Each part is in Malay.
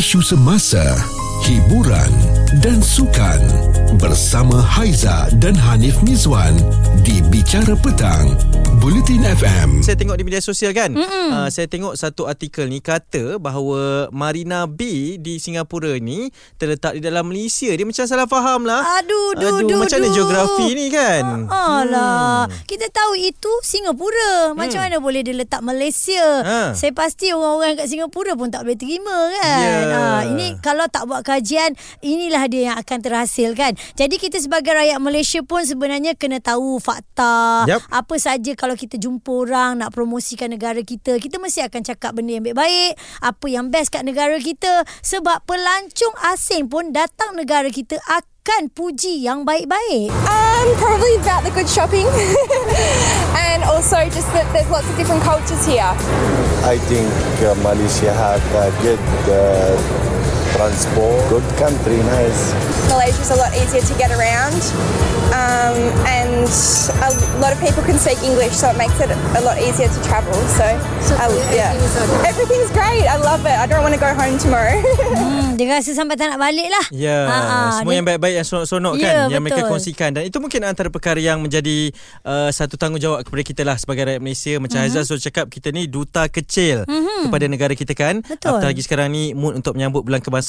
isu semasa, hiburan dan sukan bersama Haiza dan Hanif Mizwan di Bicara Petang, Bulletin FM. Saya tengok di media sosial kan uh, Saya tengok satu artikel ni Kata bahawa Marina Bay Di Singapura ni Terletak di dalam Malaysia Dia macam salah faham lah Aduh, duh, Aduh, duh, macam mana duh. geografi ni kan Alah, hmm. kita tahu itu Singapura. Macam Hmm. mana boleh dia letak Malaysia? Ha. Saya pasti orang-orang kat Singapura pun tak boleh terima kan. Ya. Ha, ini kalau tak buat kajian, inilah dia yang akan terhasil kan. Jadi kita sebagai rakyat Malaysia pun sebenarnya kena tahu fakta. Yap. Apa saja kalau kita jumpa orang nak promosikan negara kita, kita mesti akan cakap benda yang baik-baik, apa yang best kat negara kita sebab pelancong asing pun datang negara kita akan puji yang baik-baik. Um, probably about the good shopping, and also just that there's lots of different cultures here. I think uh, Malaysia have uh, good uh, transport, good country, nice. Malaysia's a lot easier to get around, um, and a lot of people can speak English, so it makes it a lot easier to travel. So, I, yeah, everything's great. I love it. I don't want to go home tomorrow. Hmm, dia rasa sampai tak nak balik lah. Ya, Ha, ha, semua dia- yang baik-baik yang sonok-sonok kan Ya, yang mereka betul. kongsikan dan itu mungkin antara perkara yang menjadi uh, satu tanggungjawab kepada kita lah sebagai rakyat Malaysia macam Mhm. mm-hmm. Haizal selalu cakap kita ni duta kecil mm-hmm. kepada negara kita kan Betul. apatah lagi sekarang ni mood untuk menyambut bulan kebangsaan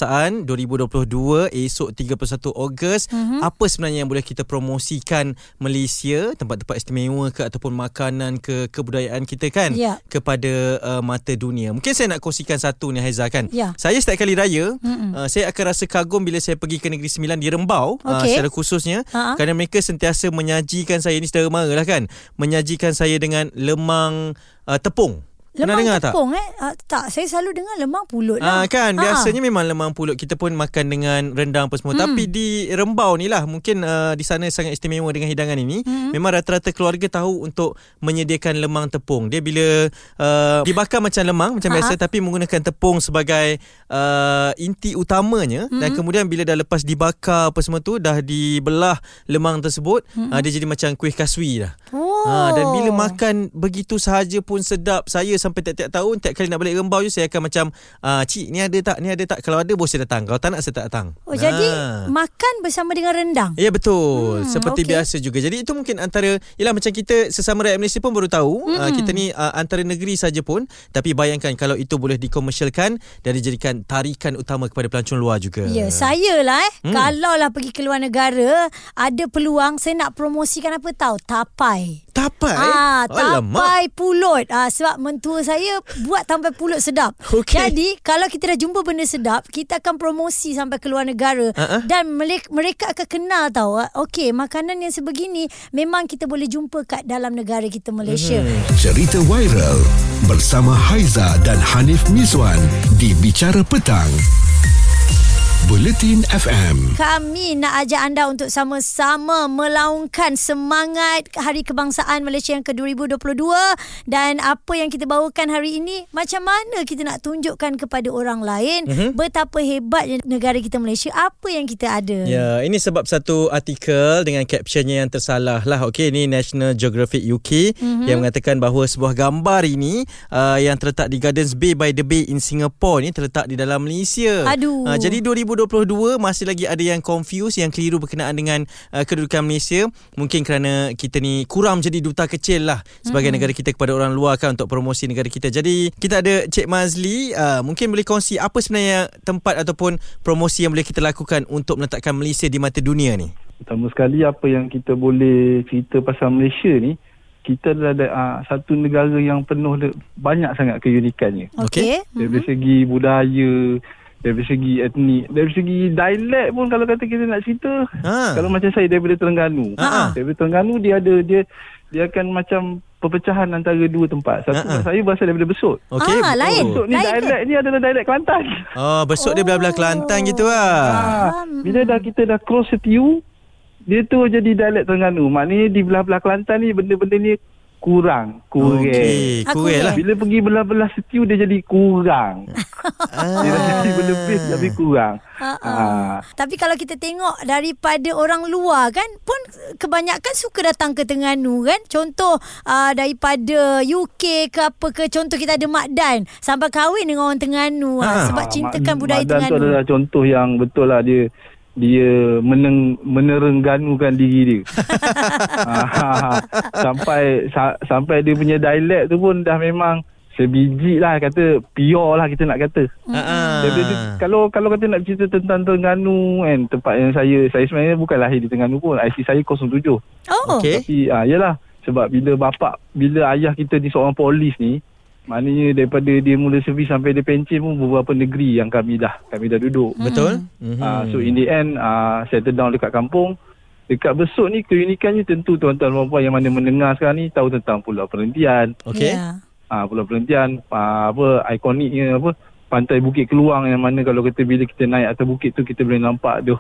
2022 esok 31 Ogos Mhm. mm-hmm. apa sebenarnya yang boleh kita promosikan Malaysia tempat-tempat istimewa ke ataupun makanan ke kebudayaan kita kan Ya. kepada uh, mata dunia mungkin saya nak kongsikan satu ni Haizal kan Ya. saya setiap kali raya uh, saya akan rasa kagum bila saya pergi ke Negeri Sembilan di Rembau uh, Okey. secara khususnya Ha-ha. kerana mereka sentiasa menyajikan saya ni saudara mara lah kan menyajikan saya dengan lemang uh, tepung Pernah Lemang dengar tak? tepung eh? Ah, tak, saya selalu dengar lemang pulut lah. Ah kan Ah. biasanya memang lemang pulut kita pun makan dengan rendang apa semua mm. tapi di Rembau ni lah mungkin uh, di sana sangat istimewa dengan hidangan ini mm. memang rata-rata keluarga tahu untuk menyediakan lemang tepung dia bila uh, dibakar macam lemang macam Ha. biasa tapi menggunakan tepung sebagai uh, inti utamanya mm. dan kemudian bila dah lepas dibakar apa semua tu dah dibelah lemang tersebut mm. uh, dia jadi macam kuih kaswi dah Oh. Ha, dan bila makan begitu sahaja pun sedap saya sampai tiap-tiap tahun tiap kali nak balik Rembau je saya akan macam ah, cik ni ada tak ni ada tak kalau ada bos saya datang kalau tak nak saya tak datang Oh, jadi makan bersama dengan rendang. Ya betul hmm, Seperti okay. biasa juga Jadi itu mungkin antara Yelah macam kita Sesama rakyat Malaysia pun baru tahu hmm. uh, Kita ni uh, antara negeri saja pun Tapi bayangkan Kalau itu boleh dikomersialkan Dan dijadikan tarikan utama Kepada pelancong luar juga Ya, saya lah eh. Hmm. Kalau lah pergi ke luar negara, ada peluang saya nak promosikan apa tahu? Tapai. Tapai Ah, Alamak. tapai pulut. Ah, sebab mentua saya buat tapai pulut sedap. Okey. Jadi, kalau kita dah jumpa benda sedap, kita akan promosi sampai ke luar negara ah. dan mereka, mereka akan kenal tahu. ah, Okey, makanan yang sebegini memang kita boleh jumpa kat dalam negara kita Malaysia. Mhm. Cerita viral bersama Haiza dan Hanif Mizwan di Bicara Petang, Bulletin FM. Kami nak ajak anda untuk sama-sama melaungkan semangat Hari Kebangsaan Malaysia yang ke-2022 dan apa yang kita bawakan hari ini macam mana kita nak tunjukkan kepada orang lain Mhm. mm-hmm. betapa hebatnya negara kita Malaysia apa yang kita ada. Ya, ini sebab satu artikel dengan captionnya yang tersalah lah. Okey, ini National Geographic UK Mhm. mm-hmm. yang mengatakan bahawa sebuah gambar ini uh, yang terletak di Gardens Bay by the Bay in Singapore ni terletak di dalam Malaysia. Aduh. Uh, jadi 2022 masih lagi ada yang confused, yang keliru berkenaan dengan uh, kedudukan Malaysia. Mungkin kerana kita ni kurang menjadi duta kecil lah sebagai mm-hmm. negara kita kepada orang luar kan untuk promosi negara kita. Jadi kita ada Cik Mazli, uh, mungkin boleh kongsi apa sebenarnya tempat ataupun promosi yang boleh kita lakukan untuk meletakkan Malaysia di mata dunia ni. Pertama sekali apa yang kita boleh cerita pasal Malaysia ni kita adalah uh, satu negara yang penuh de- banyak sangat keunikannya. Okey. Dari segi budaya, dari segi etnik, dari segi dialek pun kalau kata kita nak cerita, Ha. kalau macam saya daripada Terengganu. Ha. Daripada Terengganu dia ada dia dia akan macam perpecahan antara dua tempat. Satu Ha-ha. saya berasal daripada Besut. Okey. Ah, lain. Besut ni Lain ke? dialek ni adalah dialek Kelantan. Oh, besok dia belah-belah Kelantan gitu lah. Ah, bila dah kita dah cross setiu, dia tu jadi dialek Terengganu. Maknanya di belah-belah Kelantan ni benda-benda ni kurang. Kurang. Okey, Ah, kurang lah. Bila pergi belah-belah setiu dia jadi kurang. Ah. Dia jadi berlebih tapi kurang. Ah. Tapi kalau kita tengok daripada orang luar kan pun kebanyakan suka datang ke Terengganu kan. Contoh uh, daripada UK ke apa ke contoh kita ada Mak Dan sampai kahwin dengan orang Terengganu. Ha. sebab Ah, cintakan Mak- budaya Mak Dan tu Terengganu. adalah contoh yang betul lah dia dia meneng, menerengganukan diri dia. Ah, sampai sa, sampai dia punya dialek tu pun dah memang sebiji lah kata pure lah kita nak kata. Ah. Daripada dia, kalau kalau kata nak cerita tentang Terengganu kan tempat yang saya saya sebenarnya bukan lahir di Terengganu pun IC saya 07. Oh. Okey. Tapi ah yalah sebab bila bapak bila ayah kita ni seorang polis ni maknanya daripada dia mula servis sampai dia pencen pun beberapa negeri yang kami dah kami dah duduk. Betul? Hmm. Uh, so in the end uh, settle down dekat kampung. Dekat Besut ni keunikannya tentu tuan-tuan dan puan yang mana mendengar sekarang ni tahu tentang Pulau Perhentian. Okey. Ya. Ah uh, Pulau Perhentian uh, apa ikoniknya apa pantai Bukit Keluang yang mana kalau kita bila kita naik atas bukit tu kita boleh nampak tu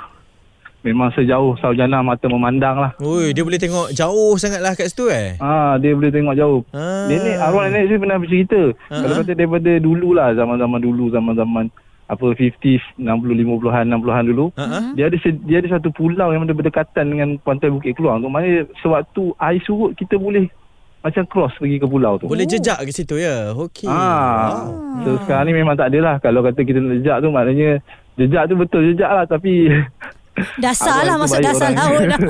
memang sejauh saujana mata memandang lah. Oi, dia boleh tengok jauh sangat lah kat situ eh. Ah dia boleh tengok jauh. Ah. Nenek arwah nenek saya pernah bercerita. Ah. Kalau kata daripada dulu lah zaman-zaman dulu zaman-zaman apa 50s 60 50-an 60-an dulu. Ha ah. Dia ada dia ada satu pulau yang berdekatan dengan pantai Bukit Keluang tu. Maknanya sewaktu air surut kita boleh macam cross pergi ke pulau tu. Boleh jejak ke situ ya. Okey. Ah. So sekarang ni memang tak adalah. Kalau kata kita nak jejak tu maknanya jejak tu betul jejak lah tapi Dasar lah masuk dasar orang. laut dah.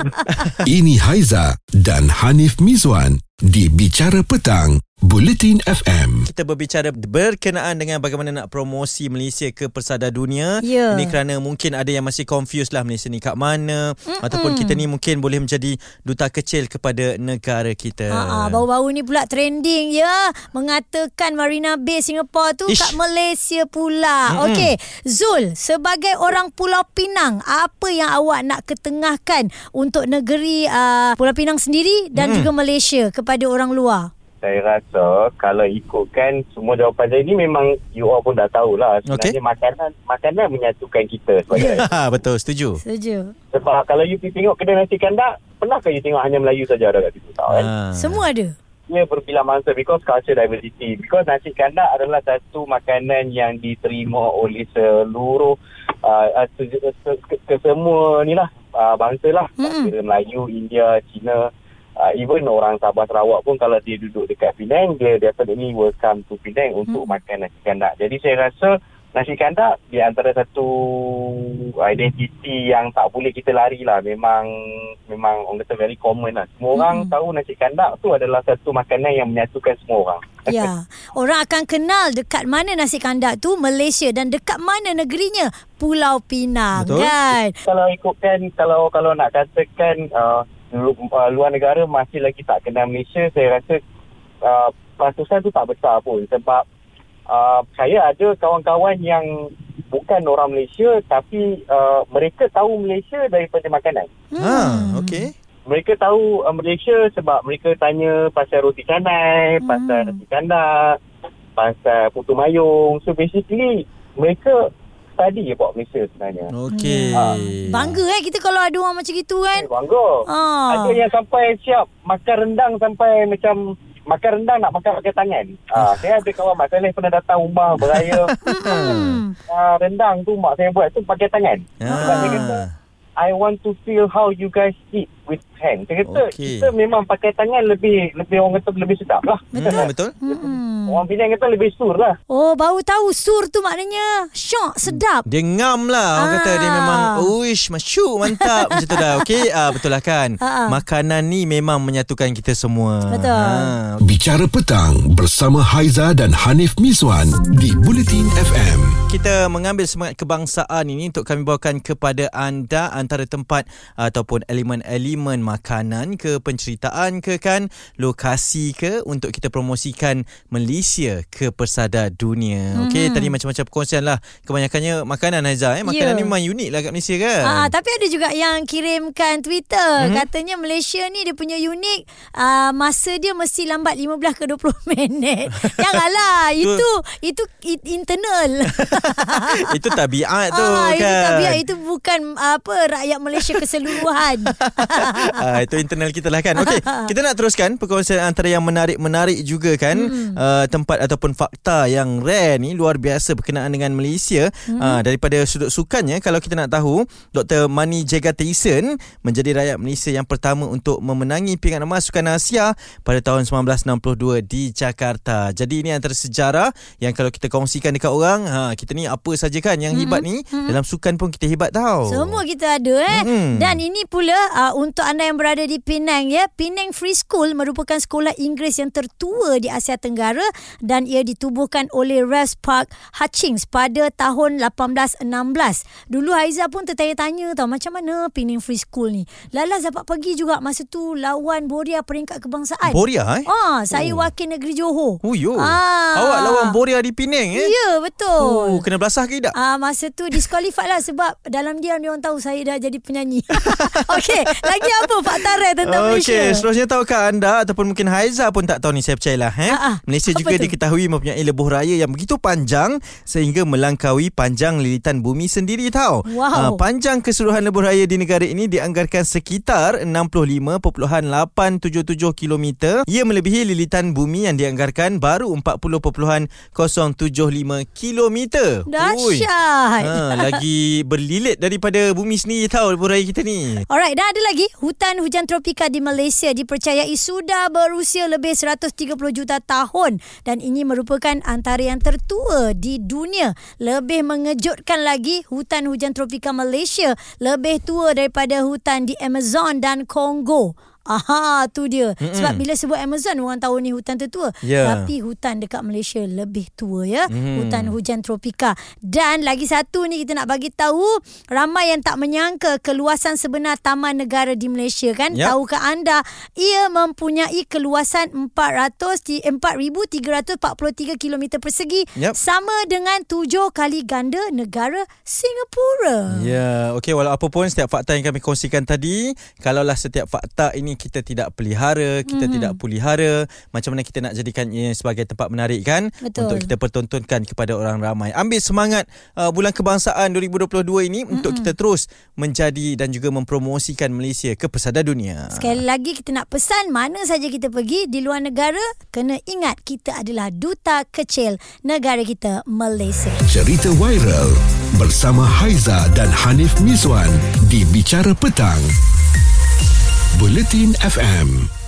Ini Haiza dan Hanif Mizwan di Bicara Petang, Bulletin FM. Kita berbicara berkenaan dengan bagaimana nak promosi Malaysia ke persada dunia. Ya. Ini kerana mungkin ada yang masih confused lah Malaysia ni kat mana. Mm-mm. Ataupun kita ni mungkin boleh menjadi duta kecil kepada negara kita. Ha, ha, baru-baru ni pula trending ya mengatakan Marina Bay Singapore tu Ish. kat Malaysia pula. Mm-mm. Okey, Zul sebagai orang Pulau Pinang, apa yang awak nak ketengahkan untuk negeri uh, Pulau Pinang sendiri dan Mm. juga Malaysia kepada orang luar? Saya rasa kalau ikutkan semua jawapan saya ni memang you all pun dah tahulah sebenarnya Okey. makanan makanan menyatukan kita sebagai Ha, betul, setuju. Setuju. sebab kalau you pergi tengok kedai nasi kandak pernahkah you tengok hanya Melayu saja ada kat situ tahu kan Ah. Semua ada. dia berbilang mangsa because culture diversity because nasi kandak adalah satu makanan yang diterima oleh seluruh uh, uh, se, se, ke, ke semua ni lah uh, bangsa lah. Kira Melayu, India, Cina uh, even orang Sabah Sarawak pun kalau dia duduk dekat Penang dia definitely will come to Penang untuk Mm. makan nasi kandak jadi saya rasa nasi kandak di antara satu identiti yang tak boleh kita lari lah memang memang orang kata very common lah semua orang Mm-mm. tahu nasi kandak tu adalah satu makanan yang menyatukan semua orang Ya, orang akan kenal dekat mana nasi kandak tu Malaysia dan dekat mana negerinya Pulau Pinang Betul. kan. kalau ikutkan kalau kalau nak katakan uh, uh, luar negara masih lagi tak kenal Malaysia saya rasa uh, patusan tu tak besar pun sebab uh, saya ada kawan-kawan yang bukan orang Malaysia tapi uh, mereka tahu Malaysia daripada makanan Ha, okey. mereka tahu uh, Malaysia sebab mereka tanya pasal roti canai, Hmm. pasal nasi kandak, pasal putu mayung. So basically mereka study about Malaysia sebenarnya. Okey. Ah. Bangga eh kita kalau ada orang macam gitu kan. Eh, bangga. Ah. Ada yang sampai siap makan rendang sampai macam makan rendang nak makan pakai tangan. Ah, saya ada kawan mak saya pernah datang rumah beraya. Hmm. ah, rendang tu mak saya buat tu pakai tangan. Sebab dia kata Ah. I want to feel how you guys eat with hand. Saya kata Okey. kita memang pakai tangan lebih lebih orang kata lebih sedap lah. Betul. Betul. Hmm. Orang Penang kata lebih sur lah. Oh, baru tahu sur tu maknanya syok, sedap. Dia ngam lah Orang kata dia Ah. memang Uish masyuk mantap Macam tu dah Okey ah, Betul lah kan Ah, ah. Makanan ni memang menyatukan kita semua Betul. Ah, Bicara Petang bersama Haiza dan Hanif Mizwan di Bulletin FM. kita mengambil semangat kebangsaan ini untuk kami bawakan kepada anda antara tempat ataupun elemen-elemen makanan ke penceritaan ke kan lokasi ke untuk kita promosikan Malaysia ke persada dunia. Hmm. Okey tadi macam-macam perkongsian lah kebanyakannya makanan Haiza eh makanan Ya. ni memang unik lah kat Malaysia kan. Ah, tapi ada juga yang kirimkan Twitter Mhm. katanya Malaysia ni dia punya unik ah, masa dia mesti lambat 15 ke 20 minit. Janganlah itu itu internal. itu tabiat tu ah, kan. Itu tabiat itu bukan apa rakyat Malaysia keseluruhan. Uh, itu internal kita lah kan. Okey, kita nak teruskan perkongsian antara yang menarik-menarik juga kan. Hmm. Uh, tempat ataupun fakta yang rare ni luar biasa berkenaan dengan Malaysia. Hmm. Uh, daripada sudut sukannya kalau kita nak tahu, Dr. Mani Jega Tyson menjadi rakyat Malaysia yang pertama untuk memenangi pingat emas Sukan Asia pada tahun 1962 di Jakarta. Jadi ini antara sejarah yang kalau kita kongsikan dekat orang, ha kita ni apa saja kan yang hmm. hebat ni hmm. dalam sukan pun kita hebat tau. Semua kita ada eh. Hmm. Dan ini pula uh, untuk anda yang berada di Penang ya. Penang Free School merupakan sekolah Inggeris yang tertua di Asia Tenggara dan ia ditubuhkan oleh Rex Park Hutchings pada tahun 1816. Dulu Haiza pun tertanya-tanya tau macam mana Penang Free School ni. Lala dapat pergi juga masa tu lawan Boria peringkat kebangsaan. Boria eh? Ah, saya oh. wakil negeri Johor. Oh yo. Ah. Awak lawan Boria di Penang eh? Ya, betul. Oh, kena belasah ke tak? Ah, masa tu disqualified lah sebab dalam dia orang tahu saya dah jadi penyanyi. Okey, lagi apa fakta rare tentang okay, Malaysia? Okey, seterusnya tahukah anda ataupun mungkin Haiza pun tak tahu ni saya percayalah eh. Ha-ha. Malaysia apa juga tu? diketahui mempunyai lebuh raya yang begitu panjang sehingga melangkaui panjang lilitan bumi sendiri tahu. Wow. Uh, panjang keseluruhan lebuh raya di negara ini dianggarkan sekitar 65.877 km. Ia melebihi lilitan bumi yang dianggarkan baru 40.075 km. Dahsyat. Ha, lagi berlilit daripada bumi sendiri tahu lebuh raya kita ni. Alright, dan ada lagi hutan hujan tropika di Malaysia dipercayai sudah berusia lebih 130 juta tahun dan ini merupakan antara yang tertua di dunia. Lebih mengejutkan lagi, hutan hujan tropika Malaysia lebih tua daripada hutan di Amazon dan Kongo. Aha, tu dia. Mm-mm. Sebab bila sebut Amazon orang tahu ni hutan tertua. Yeah. Tapi hutan dekat Malaysia lebih tua ya. Mm. Hutan hujan tropika. Dan lagi satu ni kita nak bagi tahu ramai yang tak menyangka keluasan sebenar Taman Negara di Malaysia kan? Yep. Tahukah anda ia mempunyai keluasan 400 4343 km persegi yep. sama dengan tujuh kali ganda negara Singapura. Ya, yeah. okey walau apa pun setiap fakta yang kami kongsikan tadi, kalaulah setiap fakta ini kita tidak pelihara, kita mm-hmm. tidak pelihara, macam mana kita nak jadikannya sebagai tempat menarik kan Betul. untuk kita pertontonkan kepada orang ramai. Ambil semangat uh, bulan kebangsaan 2022 ini mm-hmm. untuk kita terus menjadi dan juga mempromosikan Malaysia ke pesada dunia. Sekali lagi kita nak pesan mana saja kita pergi di luar negara, kena ingat kita adalah duta kecil negara kita Malaysia. Cerita viral bersama Haiza dan Hanif Miswan di Bicara Petang. Bulletin FM